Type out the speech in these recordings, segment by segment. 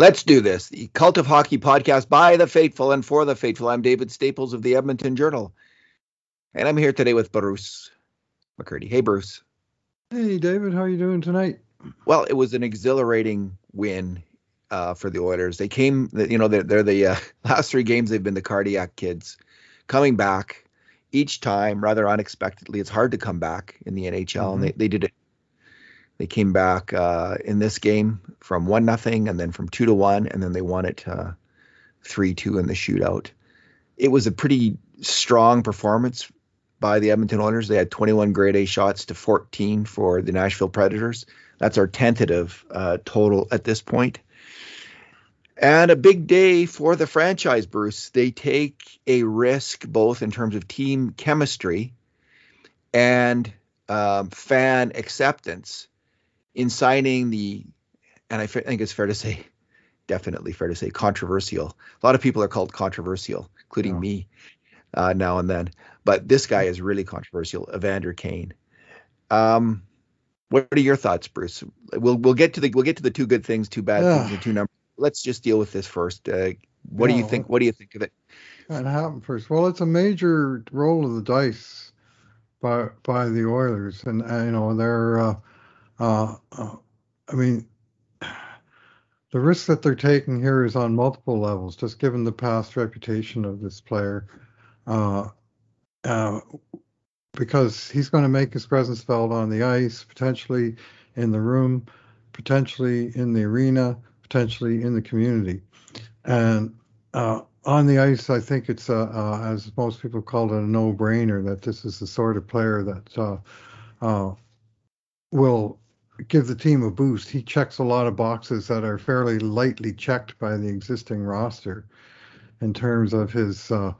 Let's do this. The Cult of Hockey podcast by the faithful and for the faithful. I'm David Staples of the Edmonton Journal. And I'm here today with Bruce McCurdy. Hey, Bruce. Hey, David. How are you doing tonight? Well, it was an exhilarating win uh, for the Oilers. They came, you know, they're, they're the uh, last three games they've been the cardiac kids coming back each time rather unexpectedly. It's hard to come back in the NHL, mm-hmm. and they, they did it they came back uh, in this game from one nothing, and then from two to one, and then they won it uh, three two in the shootout. It was a pretty strong performance by the Edmonton Oilers. They had 21 grade A shots to 14 for the Nashville Predators. That's our tentative uh, total at this point. And a big day for the franchise, Bruce. They take a risk both in terms of team chemistry and um, fan acceptance in signing the, and I think it's fair to say, definitely fair to say, controversial. A lot of people are called controversial, including oh. me, uh, now and then. But this guy is really controversial, Evander Kane. Um, what are your thoughts, Bruce? We'll we'll get to the we'll get to the two good things, two bad things, and two numbers. Let's just deal with this first. Uh, what yeah, do you think? What do you think of it? What happened first? Well, it's a major roll of the dice by by the Oilers, and uh, you know they're uh, uh, uh, I mean, the risk that they're taking here is on multiple levels, just given the past reputation of this player. Uh, uh, because he's going to make his presence felt on the ice, potentially in the room, potentially in the arena, potentially in the community. And uh, on the ice, I think it's, as most people call it, a no brainer that this is the sort of player that uh, uh, will give the team a boost. He checks a lot of boxes that are fairly lightly checked by the existing roster in terms of his uh,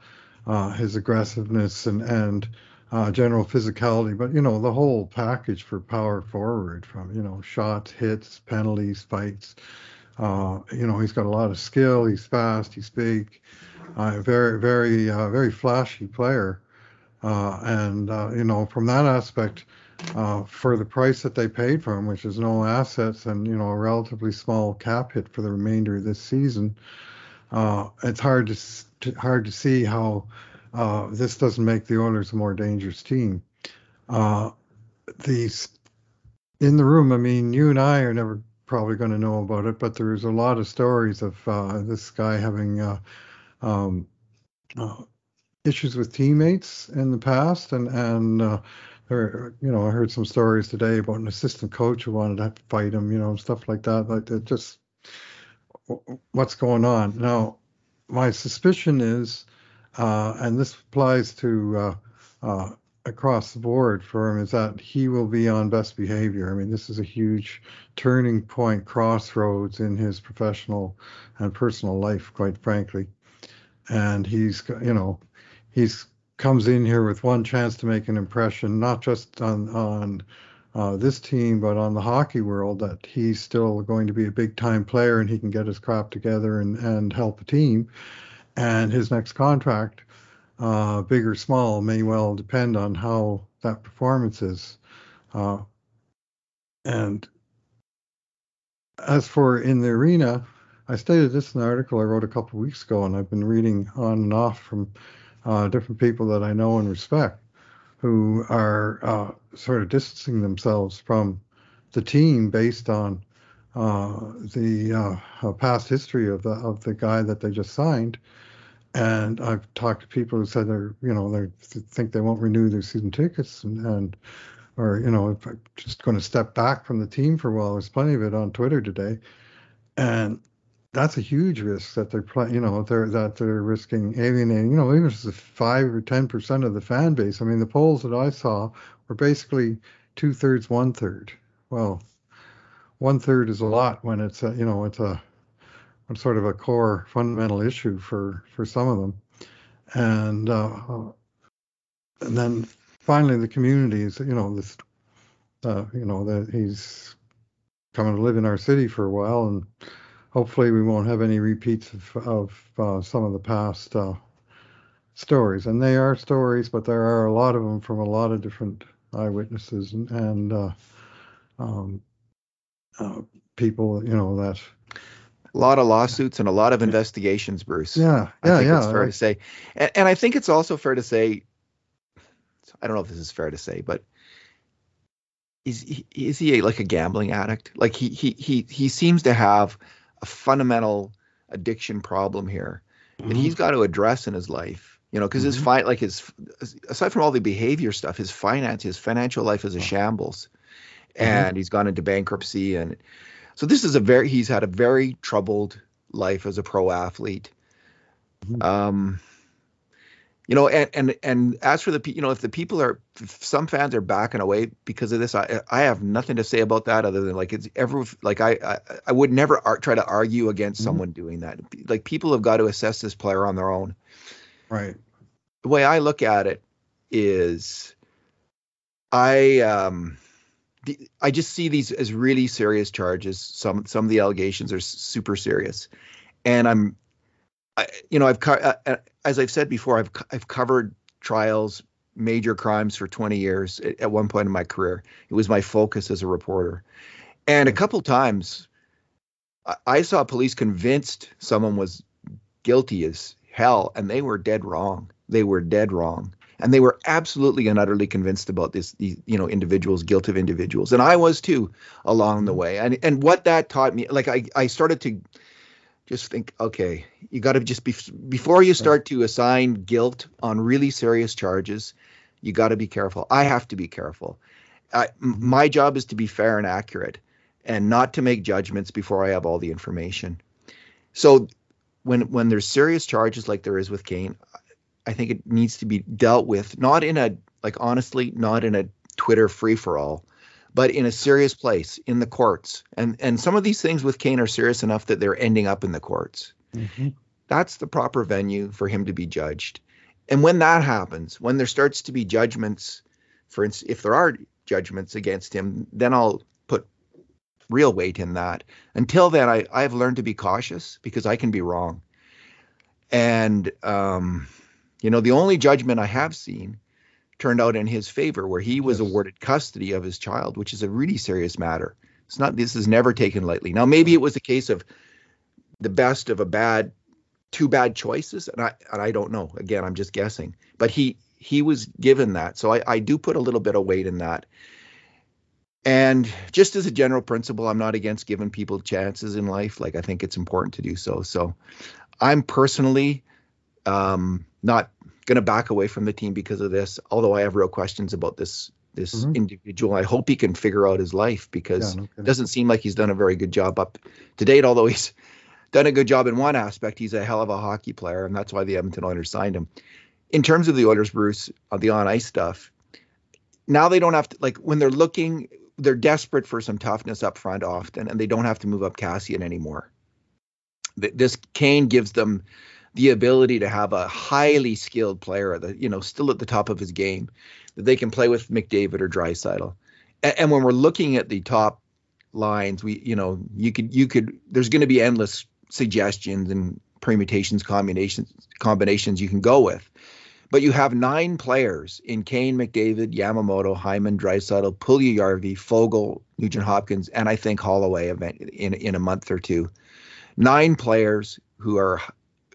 his aggressiveness and and uh, general physicality. But you know the whole package for power forward, from you know shots, hits, penalties, fights. Uh, you know he's got a lot of skill. He's fast. He's big. Uh, very very uh, very flashy player. and you know from that aspect uh, for the price that they paid for him, which is no assets and you know a relatively small cap hit for the remainder of this season. Uh, it's hard to, to, hard to see how uh, this doesn't make the Oilers a more dangerous team. Uh, these in the room, I mean, you and I are never probably going to know about it, but there's a lot of stories of uh, this guy having uh, um, issues with teammates in the past, and and or you know, I heard some stories today about an assistant coach who wanted to fight him, you know, stuff like that. Like it just what's going on now. My suspicion is, uh, and this applies to uh, uh, across the board for him, is that he will be on best behavior. I mean, this is a huge turning point, crossroads in his professional and personal life, quite frankly. And he's, you know, he's comes in here with one chance to make an impression, not just on on uh, this team, but on the hockey world, that he's still going to be a big time player and he can get his crap together and, and help the team. And his next contract, uh, big or small, may well depend on how that performance is. Uh, and as for in the arena, I stated this in an article I wrote a couple of weeks ago, and I've been reading on and off from uh, different people that I know and respect who are uh, sort of distancing themselves from the team based on uh, the uh, past history of the of the guy that they just signed. And I've talked to people who said they're you know they think they won't renew their season tickets and, and or you know if I'm just going to step back from the team for a while. There's plenty of it on Twitter today, and that's a huge risk that they're. You know, they're that they're risking alienating. You know, even if it's five or ten percent of the fan base. I mean, the polls that I saw were basically two thirds, one third. Well, one third is a lot when it's a, you know it's a sort of a core fundamental issue for for some of them, and uh, and then finally the communities. you know this uh, you know that he's coming to live in our city for a while and hopefully we won't have any repeats of, of uh, some of the past uh, stories. And they are stories, but there are a lot of them from a lot of different eyewitnesses and, and uh, um, uh, people, you know, that a lot of lawsuits and a lot of investigations, Bruce. Yeah, I yeah, think yeah. It's fair to say, and, and I think it's also fair to say. I don't know if this is fair to say, but is he, is he a, like a gambling addict? Like he he he he seems to have a fundamental addiction problem here that Mhm. he's got to address in his life. You know, because his Mhm. fi- like his aside from all the behavior stuff, his finance, his financial life is a Oh. shambles, Mhm. and he's gone into bankruptcy, and so this is a very he's had a very troubled life as a pro athlete. Mhm. Um, you know, and and and as for the you know, if the people are if some fans are backing away because of this, I I have nothing to say about that other than like it's ever like I I, I would never ar- try to argue against Mhm. someone doing that. Like people have got to assess this player on their own. right. The way I look at it is, I um. The- I just see these as really serious charges. Some some of the allegations are super serious, and I'm, I, you know, I've co- uh, uh, as I've said before, I've I've covered trials, major crimes for 20 years. At, at one point in my career, it was my focus as a reporter, and a couple times, I, I saw police convinced someone was guilty as hell, and they were dead wrong. They were dead wrong and they were absolutely and utterly convinced about this these you know individuals guilt of individuals. And i was too along the mm-hmm. way. And and what that taught me like i i started to just think okay you got to just be before you start to assign guilt on really serious charges you got to be careful. I have to be careful. I, my job is to be fair and accurate and not to make judgments before i have all the information. So when when there's serious charges like there is with kane I think it needs to be dealt with, not in a like honestly, not in a Twitter free for all, but in a serious place in the courts. And and some of these things with Kane are serious enough that they're ending up in the courts. Mhm. That's the proper venue for him to be judged. And when that happens, when there starts to be judgments, for instance, if there are judgments against him, then I'll put real weight in that. Until then, I, I've learned to be cautious because I can be wrong. And um, you know, the only judgment I have seen turned out in his favor, where he was Yes. awarded custody of his child, which is a really serious matter. It's not. This is never taken lightly. Now, maybe it was a case of the best of a bad, two bad choices, and I and I don't know. Again, I'm just guessing. But he he was given that, so I, I do put a little bit of weight in that. And just as a general principle, I'm not against giving people chances in life. Like I think it's important to do so. So I'm personally um, not going to back away from the team because of this. Although I have real questions about this this Mhm. individual. I hope he can figure out his life because Yeah, no it doesn't seem like he's done a very good job up to date. Although he's done a good job in one aspect, he's a hell of a hockey player, and that's why the Edmonton Oilers signed him. In terms of the Oilers, Bruce, of the on ice stuff, now they don't have to like when they're looking, they're desperate for some toughness up front often, and they don't have to move up Kassian anymore. This Kane gives them the ability to have a highly skilled player, that you know, still at the top of his game, that they can play with McDavid or Draisaitl. And, and when we're looking at the top lines, we, you know, you could, you could, there's going to be endless suggestions and permutations, combinations, combinations you can go with. But you have nine players in Kane, McDavid, Yamamoto, Hyman, Draisaitl, Puljujärvi, Foegele, Nugent Hopkins, and I think Holloway in in a month or two. Nine players who are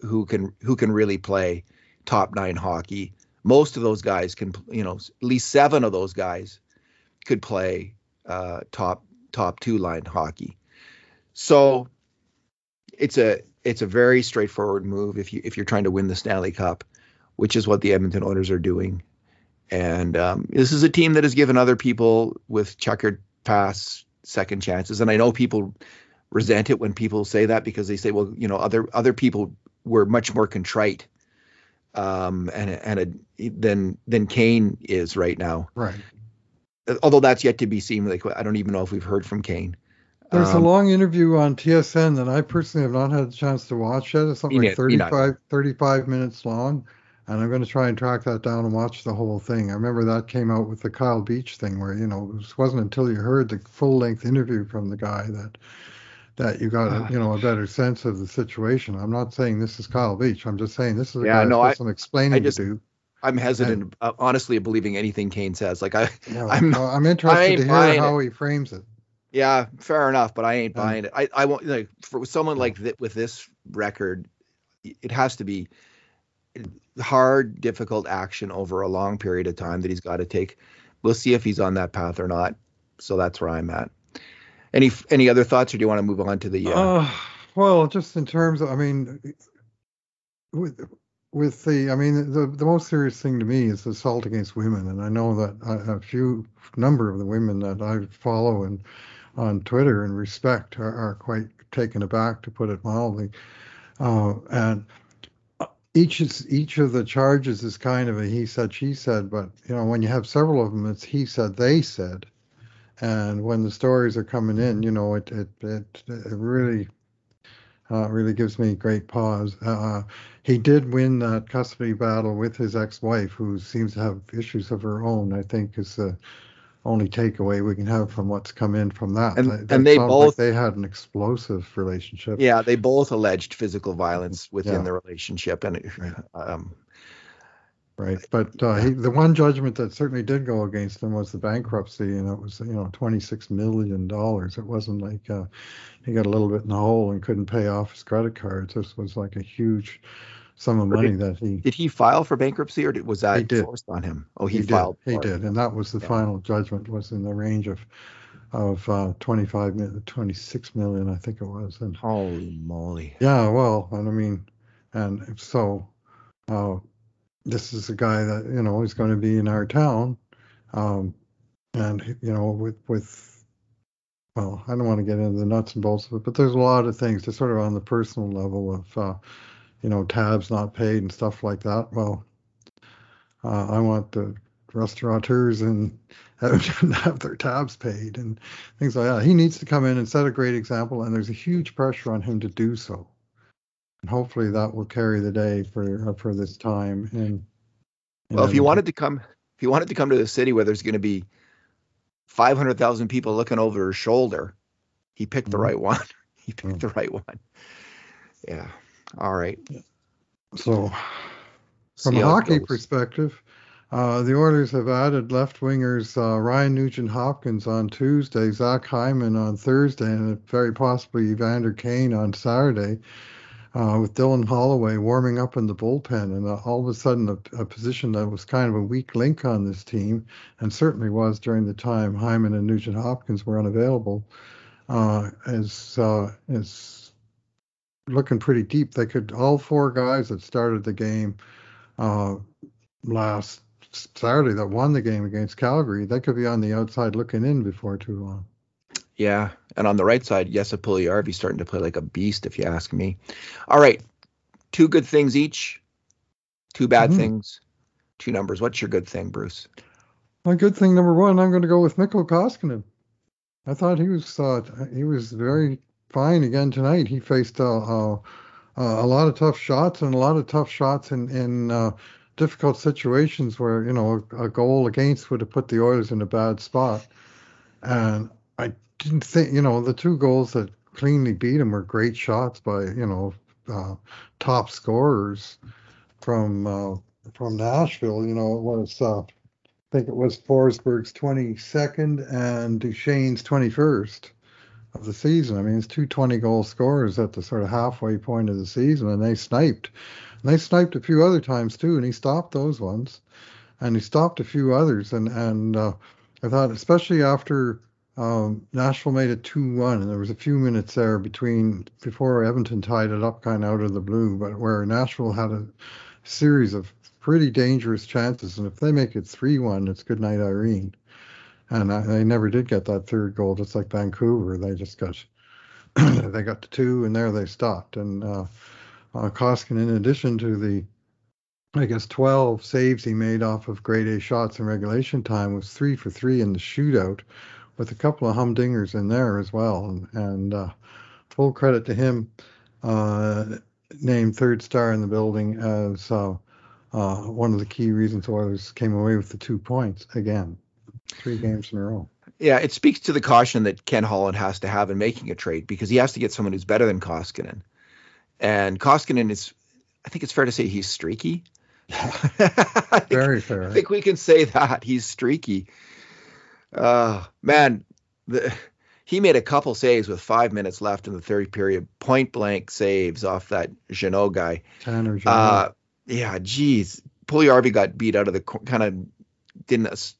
who can who can really play top nine hockey. Most of those guys can, you know, at least seven of those guys could play uh, top top two line hockey. So it's a it's a very straightforward move if you if you're trying to win the Stanley Cup, which is what the Edmonton Oilers are doing. And um, this is a team that has given other people with checkered past second chances. And I know people resent it when people say that because they say, well, you know, other other people were much more contrite um, and and a, than than Kane is right now. Right. Although that's yet to be seen. Like I don't even know if we've heard from Kane. There's Um, a long interview on TSN that I personally have not had a chance to watch yet. It's something like neither- 35, 35 minutes long. And I'm going to try and track that down and watch the whole thing. I remember that came out with the Kyle Beach thing where, you know, it wasn't until you heard the full length interview from the guy that that you got, Ah. a, you know, a better sense of the situation. I'm not saying this is Kyle Beach. I'm just saying this is a Yeah, guy no, I- some explaining I just- to. I'm hesitant, uh, honestly, of believing anything Kane says. Like I, Yeah, I'm well, I'm interested to hear how he frames it. yeah, fair enough, but I ain't buying it. I, I won't like for someone like that with this record, it has to be hard, difficult action over a long period of time that he's got to take. We'll see if he's on that path or not. So that's where I'm at. Any any other thoughts, or do you want to move on to the? Uh, Uh, well, just in terms of, I mean, with with the, I mean, the the most serious thing to me is assault against women, and I know that a, a few number of the women that I follow and on Twitter and respect are, are quite taken aback, to put it mildly, uh, and each is each of the charges is kind of a he said she said, but you know when you have several of them, it's he said they said, and when the stories are coming in, you know it it it, it really uh, really gives me great pause. Uh, he did win that custody battle with his ex-wife, who seems to have issues of her own. I think is the only takeaway we can have from what's come in from that. And- That- and they both- like they had an explosive relationship. yeah, they both alleged physical violence within Yeah. the relationship, and Right. um, Right, but uh, he, the one judgment that certainly did go against him was the bankruptcy, and it was you know twenty six million dollars. It wasn't like uh, he got a little bit in the hole and couldn't pay off his credit cards. This was like a huge sum of money that he did he file for bankruptcy, or did, was that did. forced on him? Oh, he, he, filed. did. He did, and that was the Yeah. final judgment was in the range of of uh, 25 million, 26 million, I think it was. And Holy moly! yeah, well, and I mean, and so uh, this is a guy that you know is going to be in our town, um, and you know with with well, I don't want to get into the nuts and bolts of it, but there's a lot of things just sort of on the personal level of uh, you know tabs not paid and stuff like that. Well, uh, I want the restaurateurs and have their tabs paid and things like that. He needs to come in and set a great example, and there's a huge pressure on him to do so. And hopefully that will carry the day for uh, for this time. And Well, if you wanted to come, if he wanted to come to the city where there's going to be five hundred thousand people looking over his shoulder, he picked the Mhm. right one. he picked Mhm. the right one. Yeah. All right. so See From a hockey perspective, uh, the Oilers have added left wingers uh, Ryan Nugent Hopkins on Tuesday, Zach Hyman on Thursday, and very possibly Evander Kane on Saturday, uh, with Dylan Holloway warming up in the bullpen. And uh, all of a sudden, a, a position that was kind of a weak link on this team, and certainly was during the time Hyman and Nugent Hopkins were unavailable, uh, is uh, is looking pretty deep. They could all four guys that started the game uh, last Saturday that won the game against Calgary, they could be on the outside looking in before too long. Yeah. And on the right side, yes, Jesse Puljujarvi's starting to play like a beast, if you ask me. All right. Two good things each. Two bad Mhm. things. Two numbers. What's your good thing, Bruce? My good thing number one, I'm going to go with Mikko Koskinen. I thought he was uh, he was very fine again tonight. He faced uh, uh, uh, a lot of tough shots and a lot of tough shots in in uh, difficult situations where you know a, a goal against would have put the Oilers in a bad spot. And I didn't think you know the two goals that cleanly beat him were great shots by you know uh, top scorers from uh, from Nashville. You know it was. Uh, I think it was Forsberg's 22nd and Duchene's 21st of the season. I mean, it's two 20 goal scorers at the sort of halfway point of the season, and they sniped. And they sniped a few other times too, and he stopped those ones, and he stopped a few others. And and uh, I thought, especially after um, Nashville made it 2-1, and there was a few minutes there between before Edmonton tied it up, kind of out of the blue, but where Nashville had a series of pretty dangerous chances. And if they make it 3 1, it's good night, Irene. And I, they never did get that third goal, just like Vancouver. They just got they got to two, and there they stopped. And uh, uh, Koskinen, in addition to the, I guess, 12 saves he made off of grade A shots in regulation time, was three for three in the shootout, with a couple of humdingers in there as well. And, and uh, full credit to him, uh, named third star in the building as. Uh, uh, one of the key reasons Oilers came away with the two points again, three games in a row. Yeah, it speaks to the caution that Ken Holland has to have in making a trade because he has to get someone who's better than Koskinen. And Koskinen is, I think it's fair to say he's streaky. Very fair. I think we can say that he's streaky. Uh, man, the, he made a couple saves with five minutes left in the third period, point blank saves off that Jeannot guy. Tanner. Uh, yeah, geez, Puljujarvi got beat out of the kind of didn't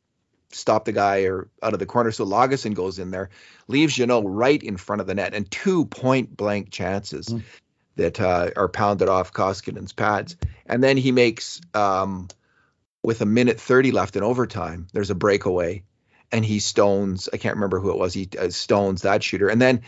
stop the guy or out of the corner, so Lagesson goes in there, leaves Jeannot right in front of the net, and two point blank chances. Mm. That uh, are pounded off Koskinen's pads, and then he makes um, with a minute 30 left in overtime. There's a breakaway, and he stones. I can't remember who it was. He uh, stones that shooter, and then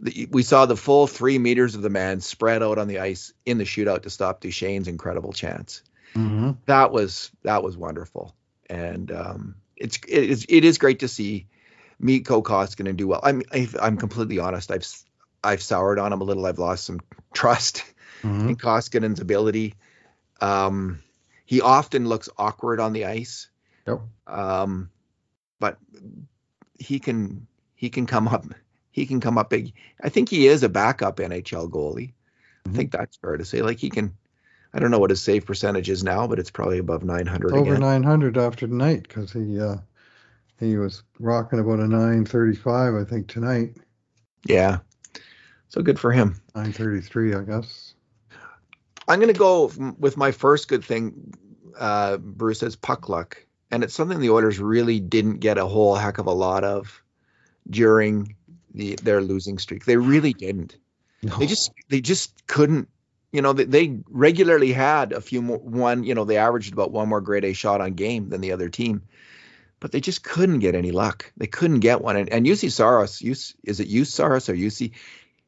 the, we saw the full three meters of the man spread out on the ice in the shootout to stop Duchene's incredible chance. Mhm. That was that was wonderful, and um, it's it is it is great to see Mikko Koskinen do well. I'm I, I'm completely honest. I've I've soured on him a little. I've lost some trust Mhm. in Koskinen's ability. Um, he often looks awkward on the ice. Yep. Um, but he can he can come up he can come up big. I think he is a backup NHL goalie. I Mhm. think that's fair to say. Like he can. I don't know what his save percentage is now, but it's probably above 900 Over again. 900 after tonight because he uh, he was rocking about a 935, I think, tonight. Yeah. So good for him. 933, I guess. I'm going to go with my first good thing, uh, Bruce, as puck luck. And it's something the Oilers really didn't get a whole heck of a lot of during the their losing streak. They really didn't. They just they just couldn't. You know, they, they regularly had a few more one. You know, they averaged about one more grade A shot on game than the other team, but they just couldn't get any luck. They couldn't get one. And, and Juuse Saros, Juuse, is it Juuse Saros or Juuse?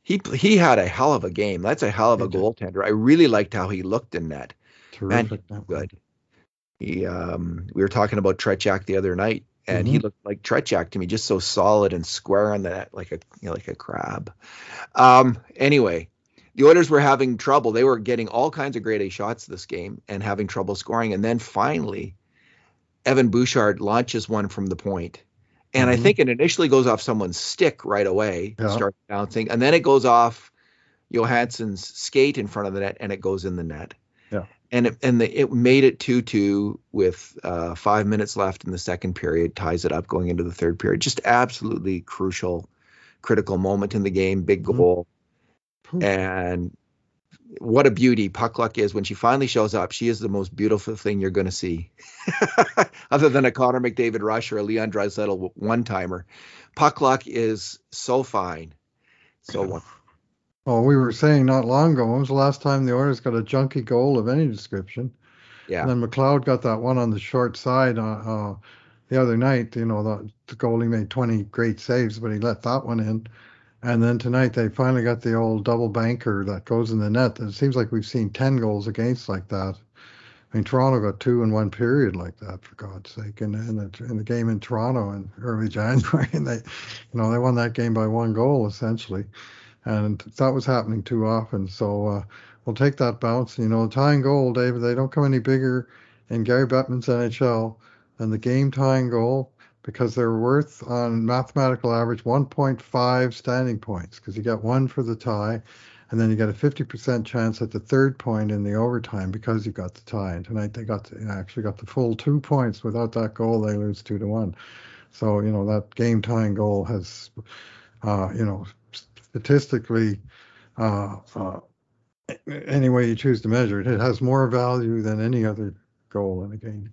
He he had a hell of a game. That's a hell of a goaltender. I really liked how he looked in. Man, terrific. good. He um we were talking about Tretiak the other night, and he Mhm. looked like Tretiak to me, just so solid and square on the net, like a you know, like a crab. Um anyway, the Oilers were having trouble. They were getting all kinds of grade A shots this game and having trouble scoring. And then finally, Evan Bouchard launches one from the point. And I Mhm. think it initially goes off someone's stick right away, Yeah. starts bouncing, and then it goes off Johansen's skate in front of the net and it goes in the net. And it, and the, it made it 2-2 with uh, five minutes left in the second period, ties it up going into the third period. Just absolutely crucial, critical moment in the game, big Mhm. goal. Phew. And what a beauty puck luck is when she finally shows up. She is the most beautiful thing you're going to see, other than a Connor McDavid rush or a Leon Draisaitl one timer. Puck luck is so fine, so Yeah. wonderful. Well, we were saying not long ago, when was the last time the Oilers got a junky goal of any description? Yeah. And then McLeod got that one on the short side uh, uh, the other night. You know, the, the goalie made 20 great saves, but he let that one in. And then tonight they finally got the old double banker that goes in the net. It seems like we've seen 10 goals against like that. I mean, Toronto got two in one period like that, for God's sake, And in, the, in the game in Toronto in early January. And they, you know, they won that game by one goal essentially. And that was happening too often. So, uh, we'll take that bounce. You know, tying goal, David, they don't come any bigger in Gary Bettman's NHL than the game tying goal because they're worth on mathematical average 1.5 standing points because you get one for the tie and then you get a 50% chance at the third point in the overtime because you got the tie. And tonight they got the, actually got the full two points. Without that goal, they lose two to one. So, you know, that game tying goal has, uh, you know, statistically, uh, uh, any way you choose to measure it, it has more value than any other goal in a game.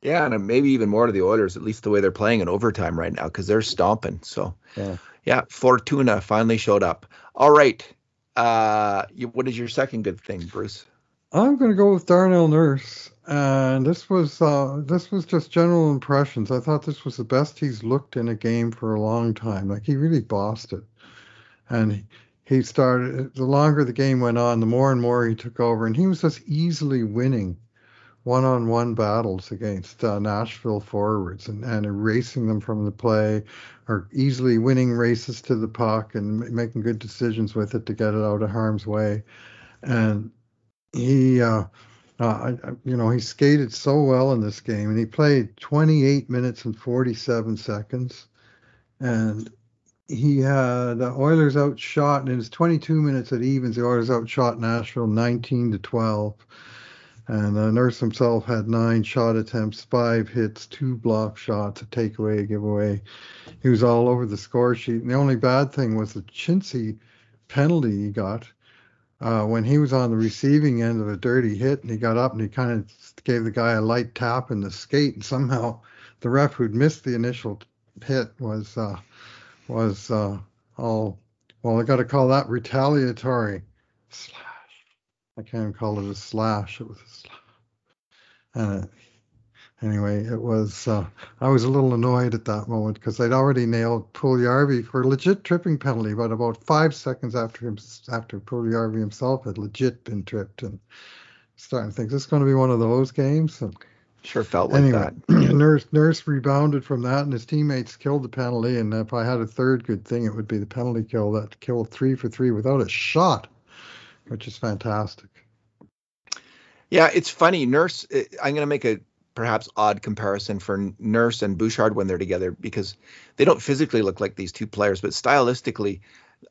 Yeah, and maybe even more to the Oilers, at least the way they're playing in overtime right now, because they're stomping. So, Yeah. yeah, Fortuna finally showed up. All right. Uh, you, what is your second good thing, Bruce? I'm going to go with Darnell Nurse, and this was uh, this was just general impressions. I thought this was the best he's looked in a game for a long time. Like he really bossed it, and he, started. The longer the game went on, the more and more he took over, and he was just easily winning one-on-one battles against uh, Nashville forwards and, and erasing them from the play, or easily winning races to the puck and ma- making good decisions with it to get it out of harm's way, and he uh, uh, you know he skated so well in this game and he played 28 minutes and 47 seconds and he had the Oilers outshot in his 22 minutes at evens the Oilers outshot Nashville 19 to 12 And uh, Nurse himself had nine shot attempts, five hits, two block shots, a takeaway, a giveaway. He was all over the score sheet. And the only bad thing was the chintzy penalty he got uh, when he was on the receiving end of a dirty hit and he got up and he kind of gave the guy a light tap in the skate and somehow the ref who'd missed the initial hit was uh, was uh, all well. I got to call that retaliatory slash. I can't even call it a slash. It was a slash. And anyway, it was. Uh, I was a little annoyed at that moment because they'd already nailed Puljujarvi for a legit tripping penalty, but about five seconds after him, after Puljujarvi himself had legit been tripped, and starting to think this is going to be one of those games. And Sure felt like anyway, that. Nurse Nurse rebounded from that, and his teammates killed the penalty. And if I had a third good thing, it would be the penalty kill that killed three for three without a shot, which is fantastic. Yeah, it's funny. Nurse, eh, I'm going to make a perhaps odd comparison for Nurse and Bouchard when they're together because they don't physically look like these two players, but stylistically,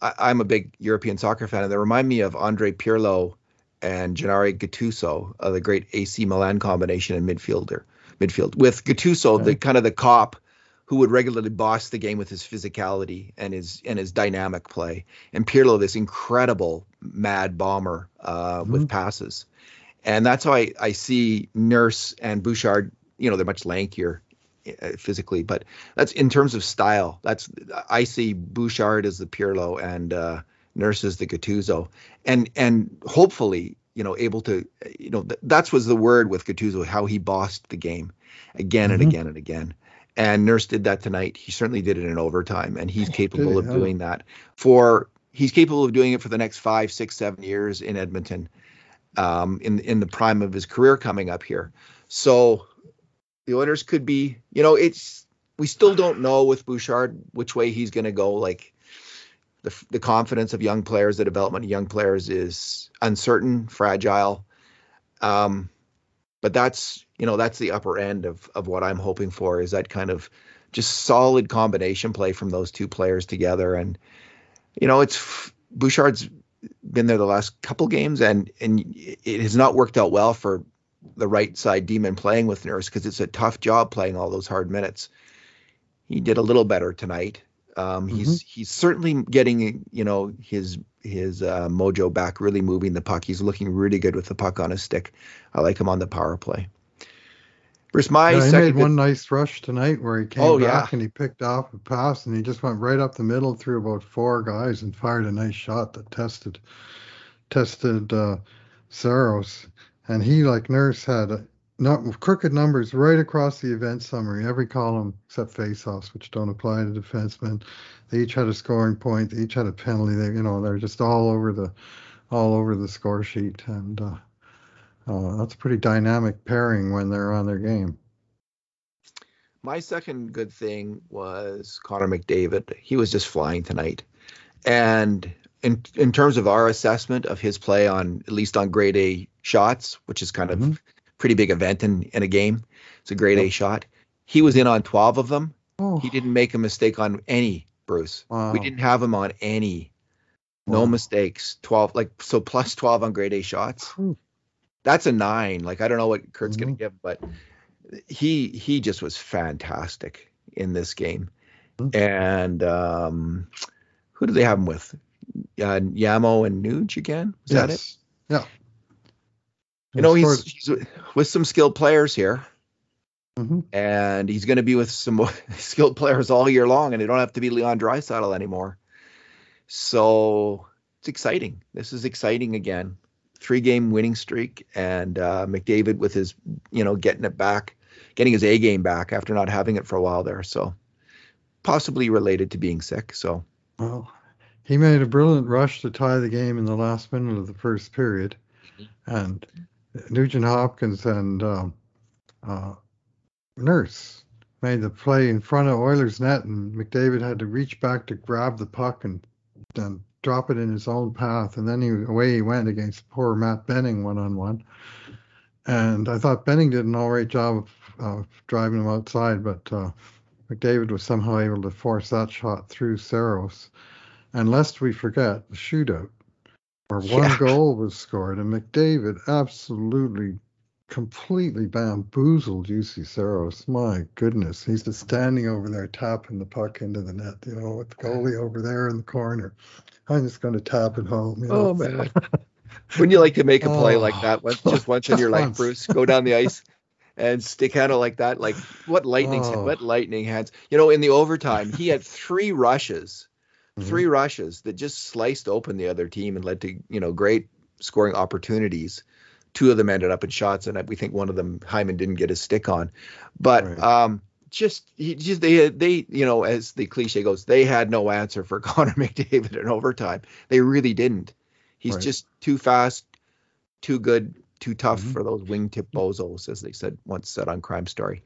I, am a big European soccer fan, and they remind me of Andrea Pirlo and Gennaro Gattuso, uh, the great AC Milan combination in midfielder midfield. With Gattuso, okay. the kind of the cop who would regularly boss the game with his physicality and his and his dynamic play, and Pirlo, this incredible mad bomber uh, mm-hmm. with passes, and that's how I, I see Nurse and Bouchard. You know, they're much lankier uh, physically, but that's in terms of style. That's I see Bouchard as the Pirlo and uh, nurses the Gattuso, and and hopefully you know able to you know th- that's was the word with Gattuso how he bossed the game again mm-hmm. and again and again. And Nurse did that tonight. He certainly did it in overtime, and he's capable of doing that for he's capable of doing it for the next five, six, seven years in Edmonton, um, in in the prime of his career coming up here. So the Oilers could be, you know, it's we still don't know with Bouchard which way he's going to go. Like the, the confidence of young players, the development of young players is uncertain, fragile. Um, but that's you know that's the upper end of of what I'm hoping for is that kind of just solid combination play from those two players together. And you know it's Bouchard's been there the last couple games and and it has not worked out well for the right side D-man playing with Nurse because it's a tough job playing all those hard minutes. He did a little better tonight. Um, mm-hmm. He's he's certainly getting you know his his uh, mojo back, really moving the puck. He's looking really good with the puck on his stick. I like him on the power play. Bruce, my yeah, he made one nice rush tonight where he came oh, back yeah. and he picked off a pass and he just went right up the middle through about four guys and fired a nice shot that tested tested uh, Saros. And he, like Nurse, had a, not crooked numbers right across the event summary, every column except faceoffs, which don't apply to defensemen. They each had a scoring point. They each had a penalty. They, you know, they're just all over the, all over the score sheet, and uh, uh, that's a pretty dynamic pairing when they're on their game. My second good thing was Connor McDavid. He was just flying tonight, and in in terms of our assessment of his play on at least on grade A shots, which is kind mm-hmm. of pretty big event in, in a game. It's a great yep. A shot. He was in on 12 of them. Oh. He didn't make a mistake on any, Bruce. Wow. We didn't have him on any. No wow. mistakes. 12, like, so plus 12 on grade A shots. That's a nine. Like, I don't know what Kurt's mm-hmm. going to give, but he he just was fantastic in this game. Mm-hmm. And um, who do they have him with? Uh, Yamo and Nuge again? Is yes. that it? Yeah. You know, he's, he's, with some skilled players here. Mm-hmm. And he's going to be with some skilled players all year long, and they don't have to be Leon Draisaitl anymore. So it's exciting. This is exciting again. Three game winning streak, and uh, McDavid with his, you know, getting it back, getting his A game back after not having it for a while there. So possibly related to being sick. So, well, he made a brilliant rush to tie the game in the last minute of the first period, mm-hmm. and Nugent Hopkins and um, uh, Nurse made the play in front of Oilers net, and McDavid had to reach back to grab the puck and, and drop it in his own path, and then he away he went against poor Matt Benning one on one. And I thought Benning did an all right job of, of driving him outside, but uh, McDavid was somehow able to force that shot through Saros. And lest we forget the shootout where one yeah. goal was scored, and McDavid absolutely completely bamboozled Juuse Saros. My goodness, he's just standing over there tapping the puck into the net. You know, with the goalie over there in the corner. I'm just going to tap it home. You oh, know? Oh man. Wouldn't you like to make a play oh. like that oh. once, just once in your life, Bruce? Go down the ice and stick handle like that. Like what lightning, oh. what lightning hands. You know, in the overtime, he had three rushes, mm-hmm. three rushes that just sliced open the other team and led to you know great scoring opportunities. Two of them ended up in shots, and we think one of them Hyman didn't get his stick on. But right. um, just he just they they you know as the cliche goes, they had no answer for Connor McDavid in overtime. They really didn't. He's right. just too fast, too good, too tough mm-hmm. for those wingtip bozos, as they said once said on Crime Story.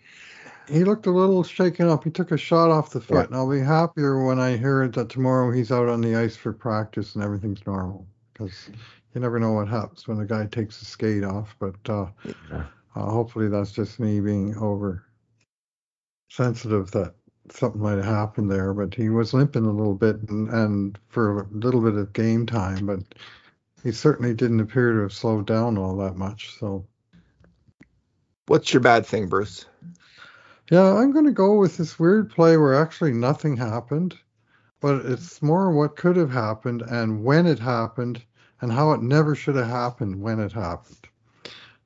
He looked a little shaken up. He took a shot off the foot, yeah. and I'll be happier when I hear that tomorrow he's out on the ice for practice and everything's normal. Because you never know what happens when a guy takes a skate off. But uh, yeah. uh, hopefully that's just me being over sensitive that something might have happened there. But he was limping a little bit, and, and for a little bit of game time, but he certainly didn't appear to have slowed down all that much. So, what's your bad thing, Bruce? Yeah, I'm going to go with this weird play where actually nothing happened, but it's more what could have happened and when it happened and how it never should have happened when it happened.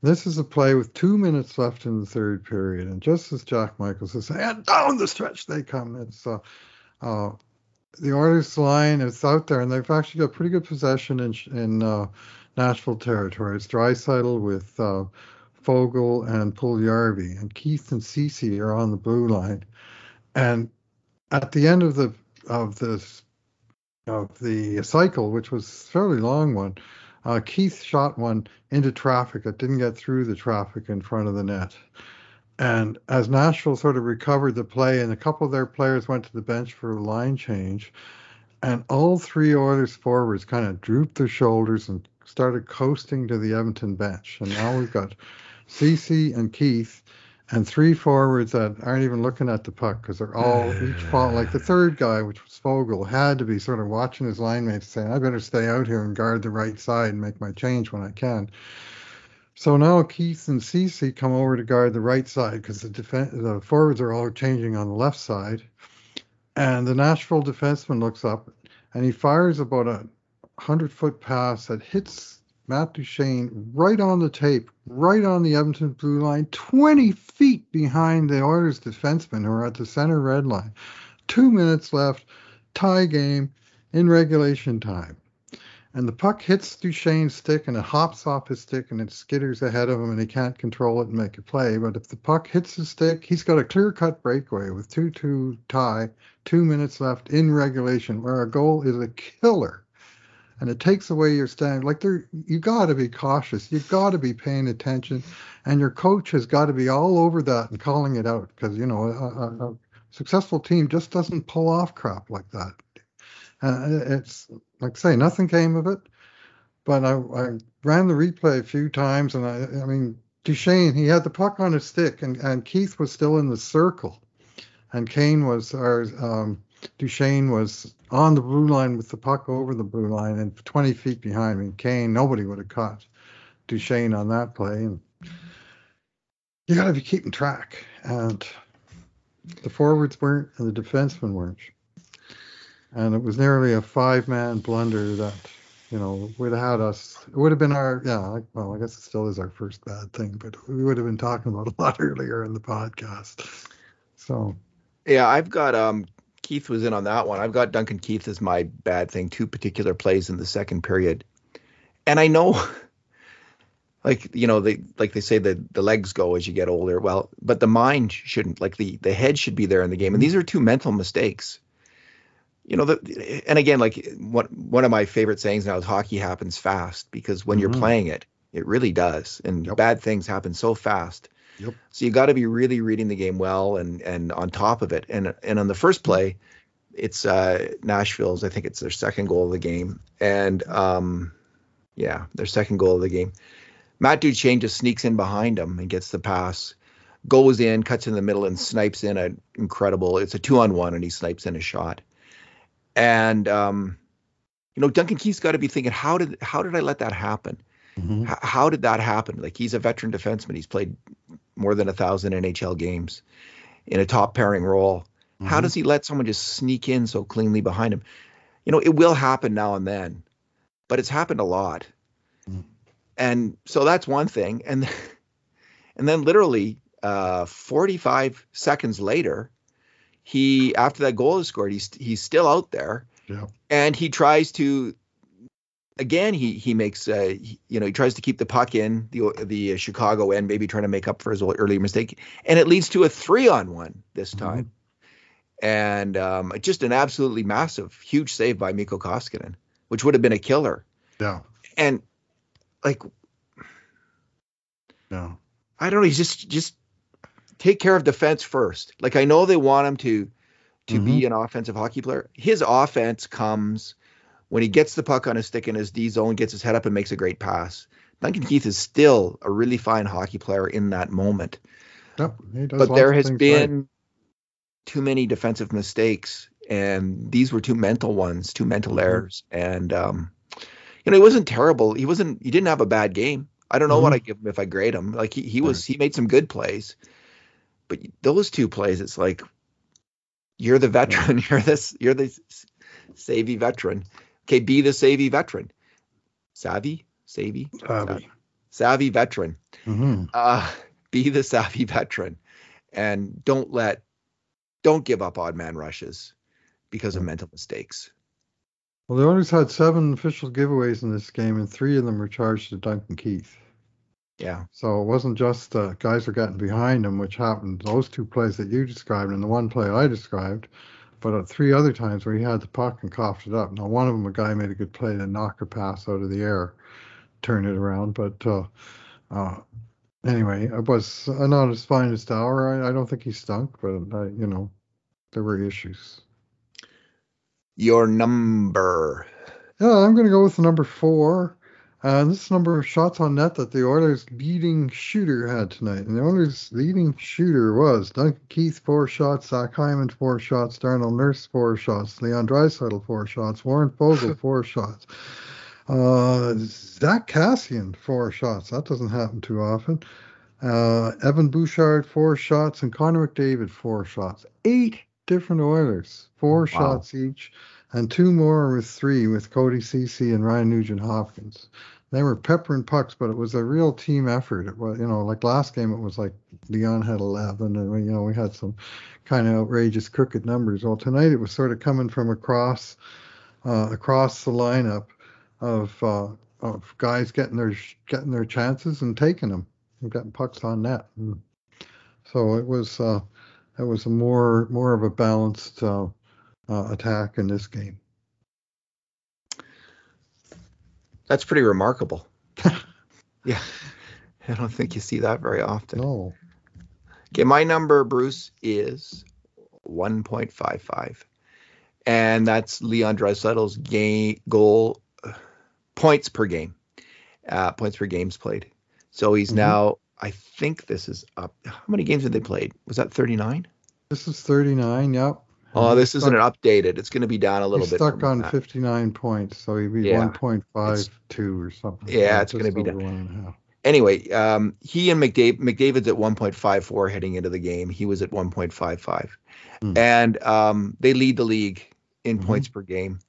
This is a play with two minutes left in the third period, and just as Jack Michaels is saying, down the stretch they come. It's uh, uh, the Oilers line is out there, and they've actually got pretty good possession in in uh, Nashville territory. It's Draisaitl with uh, Foegele and Puljujarvi, and Keith and Ceci are on the blue line. And at the end of the of this of the cycle, which was a fairly long one, uh, Keith shot one into traffic that didn't get through the traffic in front of the net. And as Nashville sort of recovered the play, and a couple of their players went to the bench for a line change, and all three Oilers forwards kind of drooped their shoulders and started coasting to the Edmonton bench. And now we've got Ceci and Keith and three forwards that aren't even looking at the puck because they're all each fall like the third guy, which was Foegele, had to be sort of watching his line mates saying, I better stay out here and guard the right side and make my change when I can. So now Keith and Ceci come over to guard the right side because the the forwards are all changing on the left side. And the Nashville defenseman looks up and he fires about a hundred foot pass that hits Matt Duchene right on the tape, right on the Edmonton blue line, 20 feet behind the Oilers defensemen who are at the center red line. Two minutes left, tie game in regulation time and the puck hits Duchene's stick and it hops off his stick and it skitters ahead of him and he can't control it and make a play. But if the puck hits his stick, he's got a clear cut breakaway with 2 2 tie, two minutes left in regulation, where a goal is a killer. And it takes away your stand. Like there, you got to be cautious. You got to be paying attention, and your coach has got to be all over that and calling it out because you know a, a, a successful team just doesn't pull off crap like that. Uh, it's like I say, nothing came of it. But I, I ran the replay a few times, and I, I mean, Duchene, he had the puck on his stick, and, and Keith was still in the circle, and Kane was, or um, Duchene was on the blue line with the puck over the blue line and 20 feet behind me. Kane, nobody would have caught Duchene on that play, and you got to be keeping track. And the forwards weren't, and the defensemen weren't and it was nearly a five-man blunder that you know would have had us. It would have been our yeah. Well, I guess it still is our first bad thing, but we would have been talking about a lot earlier in the podcast. So yeah, I've got um Keith was in on that one. I've got Duncan Keith as my bad thing. Two particular plays in the second period, and I know. Like you know, they like they say that the legs go as you get older. Well, but the mind shouldn't. Like the the head should be there in the game, and these are two mental mistakes you know, the, and again, like what one of my favorite sayings now is hockey happens fast because when mm-hmm. you're playing it, it really does, and yep. bad things happen so fast. Yep. So you got to be really reading the game well and and on top of it. And and on the first play, it's uh, Nashville's. I think it's their second goal of the game, and um, yeah, their second goal of the game. Matt Duchene just sneaks in behind him and gets the pass, goes in, cuts in the middle, and snipes in an incredible. It's a two on one, and he snipes in a shot. And um, you know, Duncan Keith's got to be thinking, how did how did I let that happen? Mhm. H- how did that happen? Like he's a veteran defenseman. He's played more than a thousand NHL games in a top pairing role. How Mhm. does he let someone just sneak in so cleanly behind him? You know, it will happen now and then, but it's happened a lot. Mm. And so that's one thing. And and then literally uh, 45 seconds later, he after that goal is scored, he's he's still out there Yeah. and he tries to again he he makes uh he- you know he tries to keep the puck in the the Chicago end maybe trying to make up for his earlier mistake and it leads to a 3 on 1 this Mhm. time and um just an absolutely massive huge save by Mikko Koskinen which would have been a killer Yeah. and like no, I don't know he's just just take care of defense first like I know they want him to to be an offensive hockey player his offense comes when he gets the puck on his stick in his D zone, gets his head up and makes a great pass. Duncan Keith is still a really fine hockey player in that moment. Yep. But there has been right. too many defensive mistakes, and these were two mental ones, two mental Mhm. errors. And um, you know, he wasn't terrible. He wasn't. He didn't have a bad game. I don't know what Mhm. I give him if I grade him. Like he, he was. He made some good plays, but those two plays, it's like you're the veteran. You're this. You're the savvy veteran. Okay, be the savvy veteran. Savvy, savvy, Savvy. savvy veteran Mhm. uh, be the savvy veteran and don't let don't give up odd man rushes because of mental mistakes Well, the Oilers had seven official giveaways in this game, and three of them were charged to Duncan Keith. Yeah So it wasn't just uh, guys were getting behind him, which happened those two plays that you described and the one play I described, but uh, three other times where he had the puck and coughed it up. Now, one of them, a guy made a good play to knock a pass out of the air, turn it around. But uh, uh, anyway, it was uh, not his finest hour. I, I don't think he stunk, but uh, you know, there were issues. your number Yeah, I'm going to go with number four. Uh, this is number of shots on net that the Oilers' leading shooter had tonight. And the Oilers' leading shooter was Duncan Keith, four shots, Zach Hyman, four shots, Darnell Nurse, four shots, Leon Draisaitl, four shots, Warren Foegele, four shots, uh, Zack Kassian, four shots. That doesn't happen too often. Uh, Evan Bouchard, four shots, and Connor McDavid, four shots. Eight different Oilers, four Wow. shots each and two more with three with Cody Ceci and Ryan Nugent Hopkins. They were peppering pucks, but it was a real team effort. It was, you know, like last game, it was like Leon had 11, and we, you know, we had some kind of outrageous crooked numbers. Well, tonight it was sort of coming from across, uh, across the lineup of uh, of guys getting their getting their chances and taking them and getting pucks on net. And so it was uh, it was a more more of a balanced uh, uh, attack in this game. that's pretty remarkable yeah i don't think you see that very often No. okay my number bruce is 1.55 and that's leon draisaitl's game goal uh, points per game uh, points per games played so he's Mhm. now i think this is up how many games have they played was that 39 This is 39. Yep. Oh, And this isn't updated. It's going to be down a little he's bit. stuck on that. 59 points, so he'd be Yeah. 1.52 or something. Yeah, it's gonna be down. one and a half. Anyway, um, he and McDavid, McDavid's at 1.54 heading into the game. He was at 1.55, Hmm. and um, they lead the league in Mhm. points per game.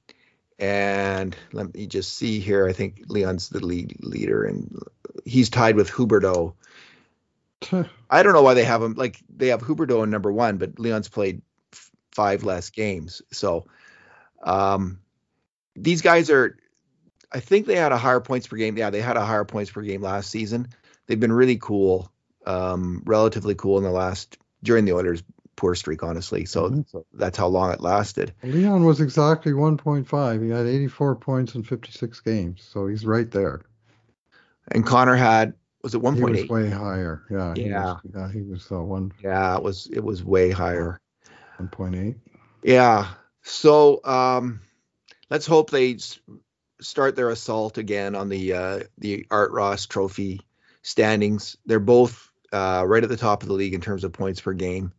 And let me just see here. I think Leon's the lead leader, and he's tied with Huberdeau. I don't know why they have him. Like they have Huberdeau in number one, but Leon's played five less games. So um, these guys are. I think they had a higher points per game. Yeah, they had a higher points per game last season. They've been really cool, um, relatively cool in the last during the Oilers' poor streak, honestly. So, Mhm. so that's how long it lasted. Leon was exactly 1.5. He had 84 points in 56 games, so he's right there. And Connor had was it He was way higher. Yeah. He Yeah. was, yeah, he was uh, one Yeah, it was it was way higher. 1.8. Yeah. So um, let's hope they start their assault again on the uh, the Art Ross Trophy standings. They're both uh, right at the top of the league in terms of points per game.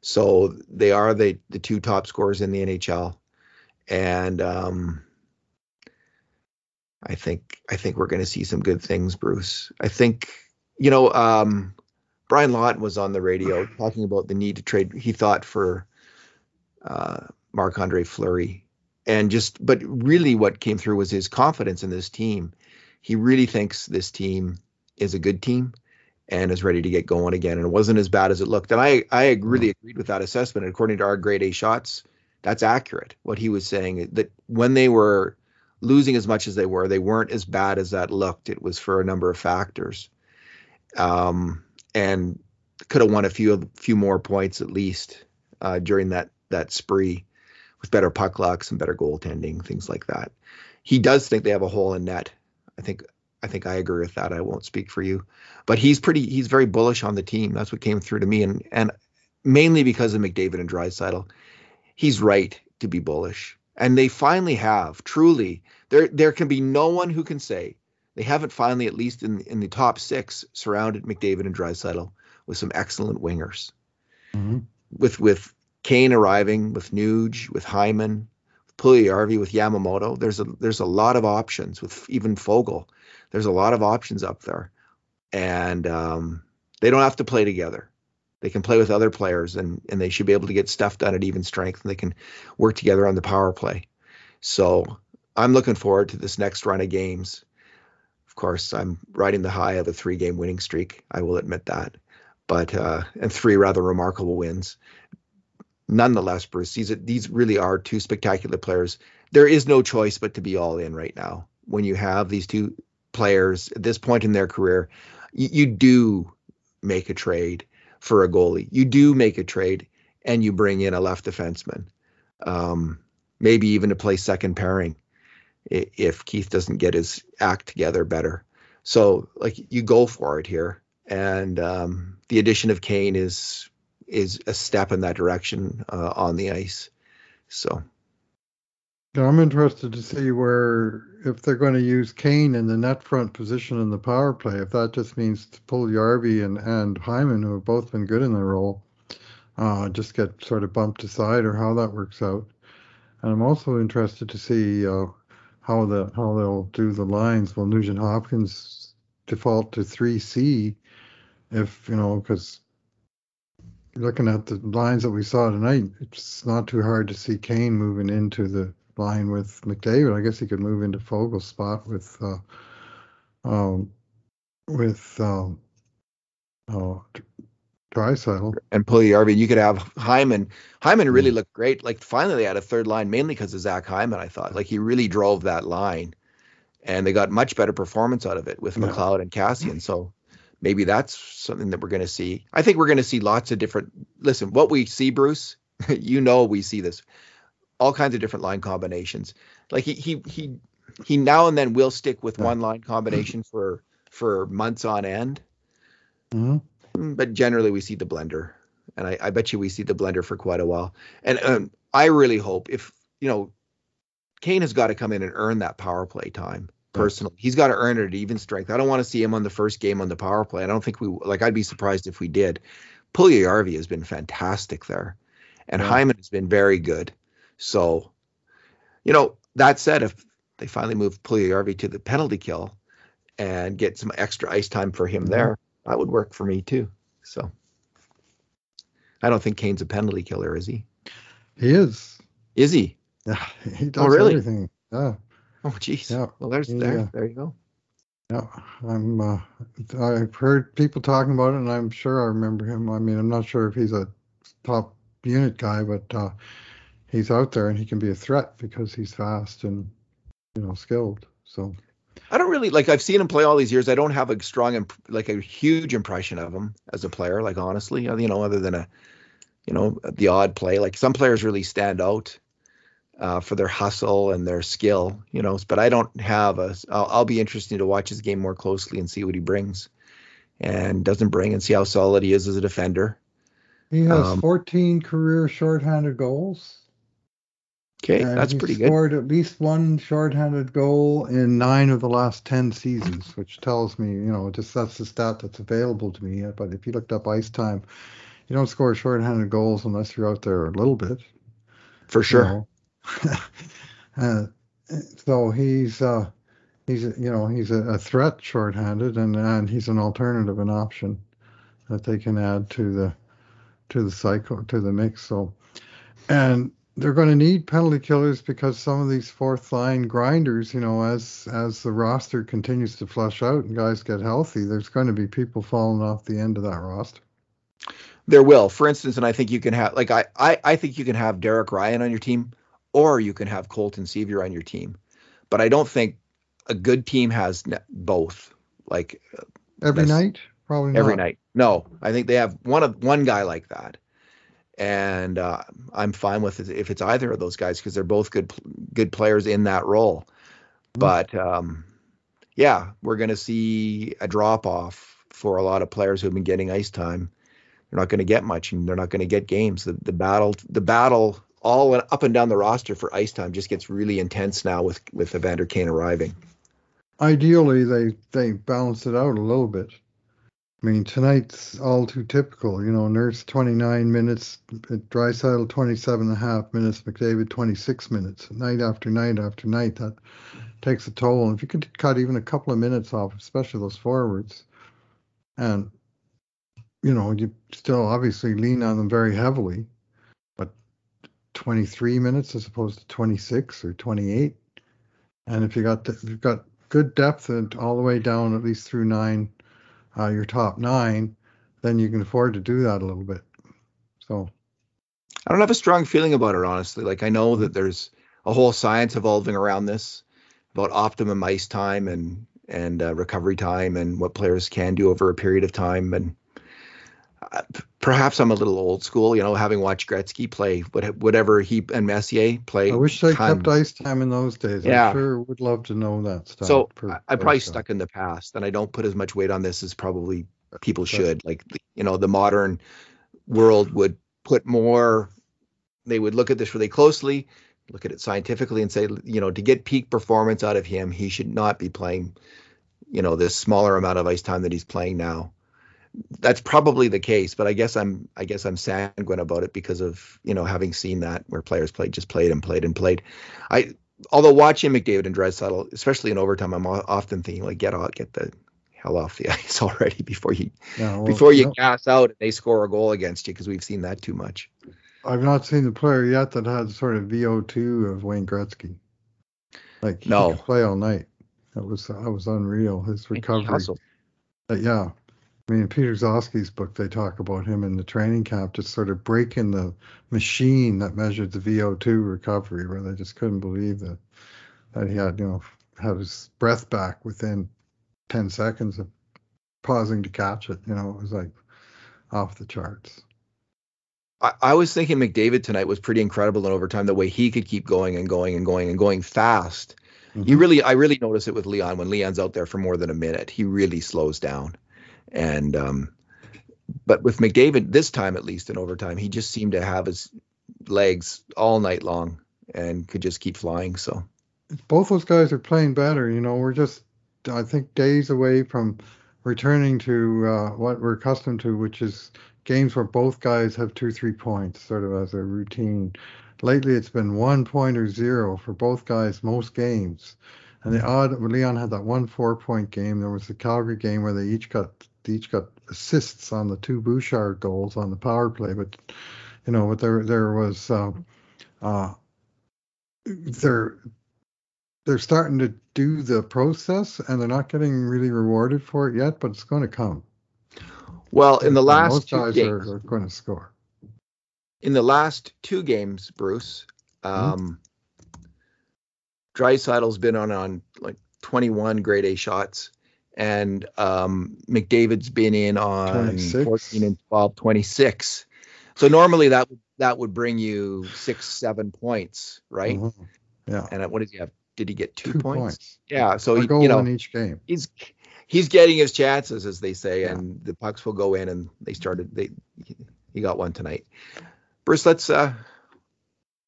So they are the the two top scorers in the NHL, and um, I think I think we're going to see some good things, Bruce. I think you know um, Brian Lawton was on the radio talking about the need to trade. He thought for uh, Marc Andre Fleury, and just but really what came through was his confidence in this team. He really thinks this team is a good team and is ready to get going again. And it wasn't as bad as it looked. And I I really agreed with that assessment. And according to our grade A shots, that's accurate. What he was saying that when they were losing as much as they were, they weren't as bad as that looked. It was for a number of factors, um, and could have won a few few more points at least uh, during that that spree with better puck lucks and better goaltending, things like that. He does think they have a hole in net. I think I think I agree with that. I won't speak for you, but he's pretty he's very bullish on the team. That's what came through to me, and and mainly because of McDavid and Draisaitl. He's right to be bullish, and they finally have truly. There there can be no one who can say they haven't finally, at least in in the top six, surrounded McDavid and Draisaitl with some excellent wingers. Mm-hmm. With with Kane arriving, with Nuge, with Hyman, with Puljujarvi, with Yamamoto, there's a there's a lot of options. With even Foegele. there's a lot of options up there, and um, they don't have to play together. They can play with other players, and and they should be able to get stuff done at even strength, and they can work together on the power play. So I'm looking forward to this next run of games. Of course, I'm riding the high of a three-game winning streak. I will admit that, but uh, and three rather remarkable wins. Nonetheless, Bruce, these these really are two spectacular players. There is no choice but to be all in right now. When you have these two players at this point in their career, you, you do make a trade for a goalie. You do make a trade and you bring in a left defenseman, um, maybe even to play second pairing if Keith doesn't get his act together better. So like you go for it here, and um, the addition of Kane is is a step in that direction uh, on the ice. So. Yeah, I'm interested to see where if they're going to use Kane in the net front position in the power play, if that just means to Puljujarvi and, and Hyman, who have both been good in their role, uh, just get sort of bumped aside or how that works out. And I'm also interested to see uh, how the how they'll do the lines. Will Nugent Hopkins default to 3C if, you know, because looking at the lines that we saw tonight, it's not too hard to see Kane moving into the line with McDavid. I guess he could move into Foegele's spot with uh, um, with um, uh, Draisaitl. And Puljujarvi. You could have Hyman. Hyman really mm. looked great. Like finally they had a third line, mainly because of Zach Hyman. I thought like he really drove that line, and they got much better performance out of it with yeah. McLeod and Kassian. So maybe that's something that we're going to see. I think we're going to see lots of different. Listen, what we see, Bruce, you know, we see this all kinds of different line combinations. Like he he he he now and then will stick with one line combination for for months on end. Mm-hmm. Mm, but generally, we see the blender, and I, I, bet you we see the blender for quite a while. And um, I really hope if you know, Kane has got to come in and earn that power play time. Personally, he's got to earn it at even strength. I don't want to see him on the first game on the power play. I don't think we like. I'd be surprised if we did. Puljujarvi has been fantastic there, and yeah. Hyman has been very good. So, you know, that said, if they finally move Puljujarvi to the penalty kill and get some extra ice time for him there, that would work for me too. So, I don't think Kane's a penalty killer, is he? He is. Is he? Yeah, he oh, does oh, really? everything. Yeah. Oh, jeez. Yeah. Well, there's yeah. there. There you go. Yeah, I'm. Uh, I've heard people talking about it, and I'm sure I remember him. I mean, I'm not sure if he's a top unit guy, but uh, he's out there and he can be a threat because he's fast and you know skilled. So I don't really like. I've seen him play all these years. I don't have a strong, imp- like a huge impression of him as a player. Like honestly, uh, you know, other than a, you know, the odd play. Like some players really stand out uh, for their hustle and their skill. You know, but I don't have a. I'll, I'll be interested to watch his game more closely and see what he brings, and doesn't bring, and see how solid he is as a defender. He has um, 14 career shorthanded goals. Okay, and that's pretty good. Scored at least one shorthanded goal in nine of the last ten seasons, which tells me, you know, just that's the stat that's available to me. But if you looked up ice time, you don't score shorthanded goals unless you're out there a little bit. For sure. You know? uh, so he's uh, he's you know he's a, a threat shorthanded, and and he's an alternative, an option that they can add to the to the cycle to the mix. So, and they're going to need penalty killers because some of these fourth line grinders, you know, as as the roster continues to flush out and guys get healthy, there's going to be people falling off the end of that roster. There will, for instance, and I think you can have like I I, I think you can have Derek Ryan on your team, or you can have Colton Sceviour on your team, but I don't think a good team has both. Like every night, probably every night. No, I think they have one of one guy like that and uh, I'm fine with it if it's either of those guys because they're both good good players in that role. Mm-hmm. But um, yeah, we're going to see a drop off for a lot of players who've been getting ice time. They're not going to get much, and they're not going to get games. The, the battle, the battle, all up and down the roster for ice time just gets really intense now with with Evander Kane arriving. Ideally, they they balance it out a little bit. I mean, tonight's all too typical. You know, Nurse 29 minutes, Draisaitl 27 and a half minutes, McDavid 26 minutes, night after night after night. That takes a toll. And if you could cut even a couple of minutes off, especially those forwards, and, you know, you still obviously lean on them very heavily, 23 minutes as opposed to 26 or 28. And if you got the, if you've got good depth and all the way down at least through nine uh, your top nine, then you can afford to do that a little bit. So I don't have a strong feeling about it, honestly. Like I know that there's a whole science evolving around this about optimum ice time and and uh, recovery time and what players can do over a period of time and Uh, perhaps I'm a little old school, you know, having watched Gretzky play whatever he and Messier play. I wish they kept ice time in those days. Yeah. I sure would love to know that stuff. So I'm probably stuck in the past, and I don't put as much weight on this as probably people should. Like, you know, the modern world would put more. They would look at this really closely, look at it scientifically, and say, you know, to get peak performance out of him, he should not be playing, you know, this smaller amount of ice time that he's playing now that's probably the case, but I guess I'm I guess I'm sanguine about it because of you know having seen that where players played just played and played and played. I although watching McDavid and Draisaitl, especially in overtime, I'm often thinking like get out, get the hell off the ice already before you well, before you no. gas out and they score a goal against you because we've seen that too much. I've not seen the player yet that had sort of VO2 of Wayne Gretzky. Like no play all night. That was that was unreal. His recovery. Yeah, I mean, in Peter Gzowski's book, they talk about him in the training camp just sort of breaking the machine that measured the VO2 recovery, where they just couldn't believe that that he had, you know, had his breath back within 10 seconds of pausing to catch it. You know, it was like off the charts. I, I was thinking McDavid tonight was pretty incredible in overtime, the way he could keep going and going and going and going fast. Mm-hmm. You really, I really notice it with Leon when Leon's out there for more than a minute. He really slows down. And um, but with McDavid this time at least in overtime, he just seemed to have his legs all night long and could just keep flying. So both those guys are playing better. You know, we're just I think days away from returning to uh, what we're accustomed to, which is games where both guys have two, three points, sort of as a routine. Lately, it's been one point or zero for both guys most games. And the odd, Leon had that one four point game. There was the Calgary game where they each got they each got assists on the two Bouchard goals on the power play, but you know, but there there was uh, uh, they're they're starting to do the process and they're not getting really rewarded for it yet, but it's going to come. Well, in the last most guys games, are, are, going to score. In the last two games, Bruce, mm-hmm. um, mm-hmm. Draisaitl's been on on like 21 grade A shots and um, McDavid's been in on 26. 14 and 12, 26. So normally that would that would bring you six, seven points, right? Mm-hmm. Yeah. And what did he have? Did he get two, two points? points? Yeah. So he, goal you know, in each game. He's he's getting his chances, as they say, yeah. and the pucks will go in. And they started. They he got one tonight. Bruce, let's uh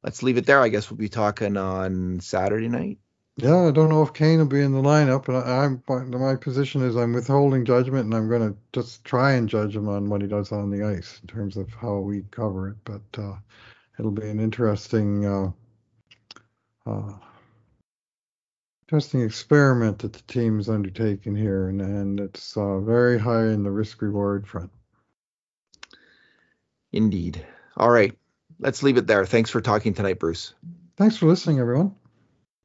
let's leave it there. I guess we'll be talking on Saturday night. Yeah, I don't know if Kane will be in the lineup, and I, am my position is I'm withholding judgment, and I'm going to just try and judge him on what he does on the ice in terms of how we cover it. But uh, it'll be an interesting uh, uh, interesting experiment that the team's undertaken here, and, and it's uh, very high in the risk reward front. Indeed. All right. Let's leave it there. Thanks for talking tonight, Bruce. Thanks for listening, everyone.